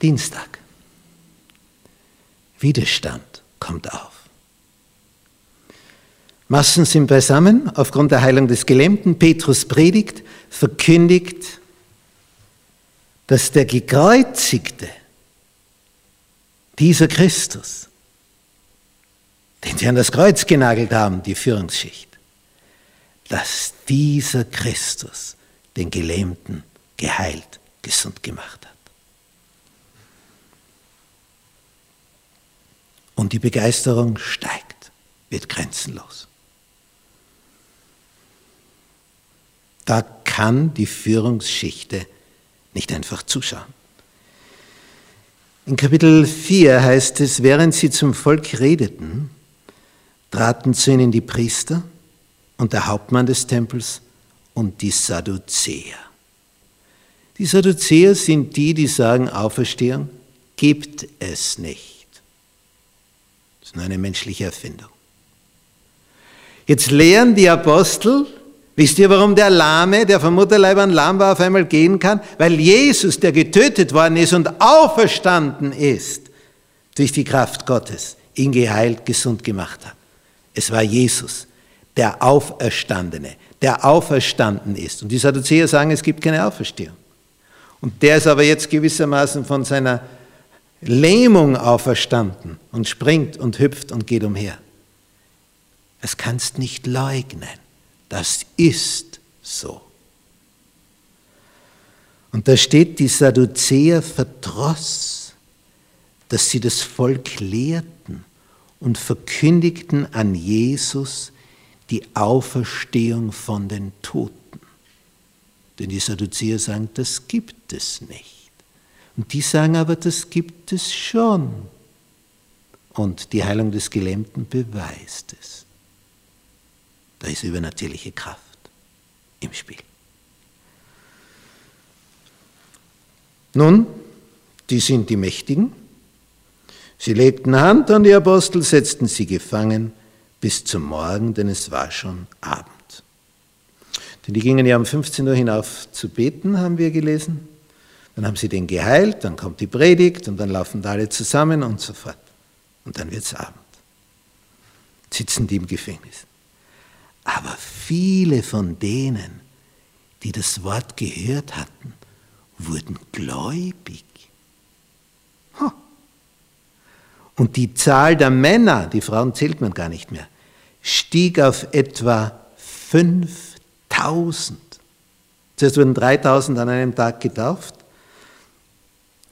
Dienstag. Widerstand kommt auf. Massen sind beisammen aufgrund der Heilung des Gelähmten. Petrus predigt, verkündigt, dass der gekreuzigte, dieser Christus, den sie an das Kreuz genagelt haben, die Führungsschicht, dass dieser Christus den Gelähmten geheilt, gesund gemacht hat. Und die Begeisterung steigt, wird grenzenlos. Da kann die Führungsschichte nicht einfach zuschauen. In Kapitel 4 heißt es, während sie zum Volk redeten, traten zu ihnen die Priester und der Hauptmann des Tempels und die Sadduzäer. Die Sadduzäer sind die, die sagen, Auferstehung gibt es nicht. Das ist nur eine menschliche Erfindung. Jetzt lehren die Apostel, wisst ihr, warum der Lahme, der vom Mutterleib an lahm war, auf einmal gehen kann? Weil Jesus, der getötet worden ist und auferstanden ist, durch die Kraft Gottes, ihn geheilt, gesund gemacht hat. Es war Jesus, der Auferstandene, der auferstanden ist. Und die Sadduzäer sagen, es gibt keine Auferstehung. Und der ist aber jetzt gewissermaßen von seiner Lähmung auferstanden und springt und hüpft und geht umher. Es kannst nicht leugnen. Das ist so. Und da steht, die Sadduzäer verdross, dass sie das Volk lehrten und verkündigten an Jesus die Auferstehung von den Toten. Denn die Sadduzäer sagen, das gibt es nicht. Und die sagen aber, das gibt es schon. Und die Heilung des Gelähmten beweist es. Da ist übernatürliche Kraft im Spiel. Nun, die sind die Mächtigen. Sie legten Hand an die Apostel, setzten sie gefangen bis zum Morgen, denn es war schon Abend. Denn die gingen ja um 15 Uhr hinauf zu beten, haben wir gelesen. Dann haben sie den geheilt, dann kommt die Predigt und dann laufen da alle zusammen und so fort. Und dann wird es Abend. Sitzen die im Gefängnis. Aber viele von denen, die das Wort gehört hatten, wurden gläubig. Und die Zahl der Männer, die Frauen zählt man gar nicht mehr, stieg auf etwa 5000. Zuerst wurden 3000 an einem Tag getauft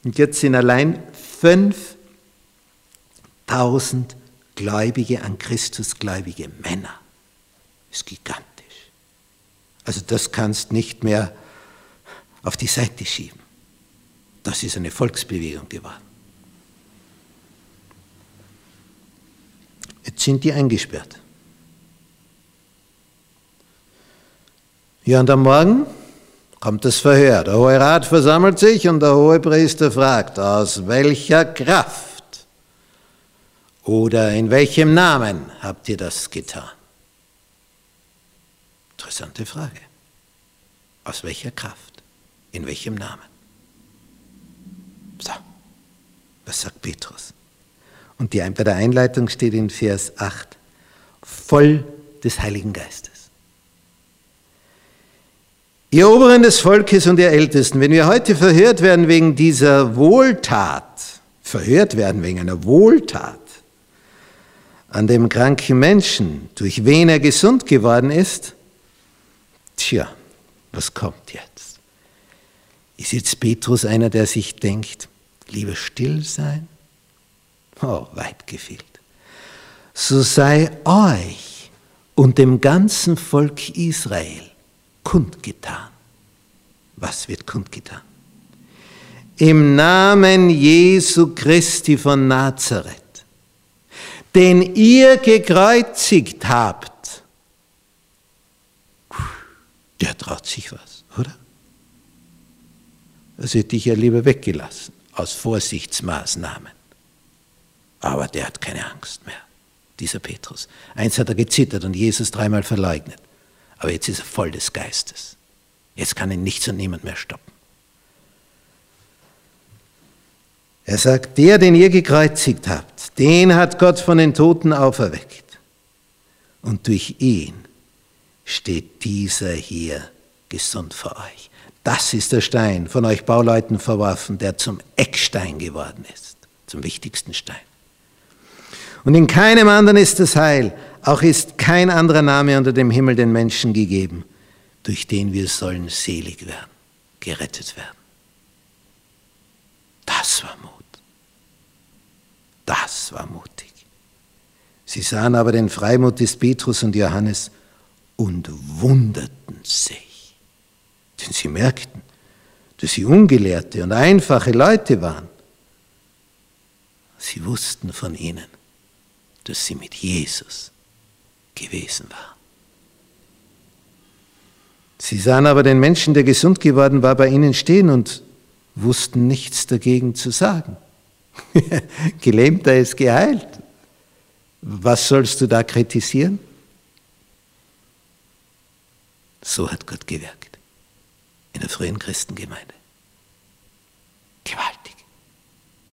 und jetzt sind allein 5000 Gläubige an Christus gläubige Männer. Das ist gigantisch. Also das kannst nicht mehr auf die Seite schieben. Das ist eine Volksbewegung geworden. Jetzt sind die eingesperrt. Ja, und am Morgen kommt das Verhör. Der Hohe Rat versammelt sich und der Hohe Priester fragt, aus welcher Kraft oder in welchem Namen habt ihr das getan? Interessante Frage. Aus welcher Kraft? In welchem Namen? So, was sagt Petrus? Und die, bei der Einleitung steht in Vers 8, voll des Heiligen Geistes. Ihr Oberen des Volkes und ihr Ältesten, wenn wir heute verhört werden wegen dieser Wohltat, verhört werden wegen einer Wohltat an dem kranken Menschen, durch wen er gesund geworden ist, tja, was kommt jetzt? Ist jetzt Petrus einer, der sich denkt, lieber still sein? Oh, weit gefehlt. So sei euch und dem ganzen Volk Israel kundgetan. Was wird kundgetan? Im Namen Jesu Christi von Nazareth, den ihr gekreuzigt habt. Der traut sich was, oder? Das hätte ich ja lieber weggelassen, aus Vorsichtsmaßnahmen. Aber der hat keine Angst mehr, dieser Petrus. Eins hat er gezittert und Jesus dreimal verleugnet. Aber jetzt ist er voll des Geistes. Jetzt kann ihn nichts und niemand mehr stoppen. Er sagt, der, den ihr gekreuzigt habt, den hat Gott von den Toten auferweckt. Und durch ihn steht dieser hier gesund vor euch. Das ist der Stein, von euch Bauleuten verworfen, der zum Eckstein geworden ist, zum wichtigsten Stein. Und in keinem anderen ist das Heil, auch ist kein anderer Name unter dem Himmel den Menschen gegeben, durch den wir sollen selig werden, gerettet werden. Das war Mut. Das war mutig. Sie sahen aber den Freimut des Petrus und Johannes und wunderten sich. Denn sie merkten, dass sie ungelehrte und einfache Leute waren. Sie wussten von ihnen, dass sie mit Jesus gewesen waren. Sie sahen aber den Menschen, der gesund geworden war, bei ihnen stehen und wussten nichts dagegen zu sagen. Gelähmter ist geheilt. Was sollst du da kritisieren? So hat Gott gewirkt in der frühen Christengemeinde.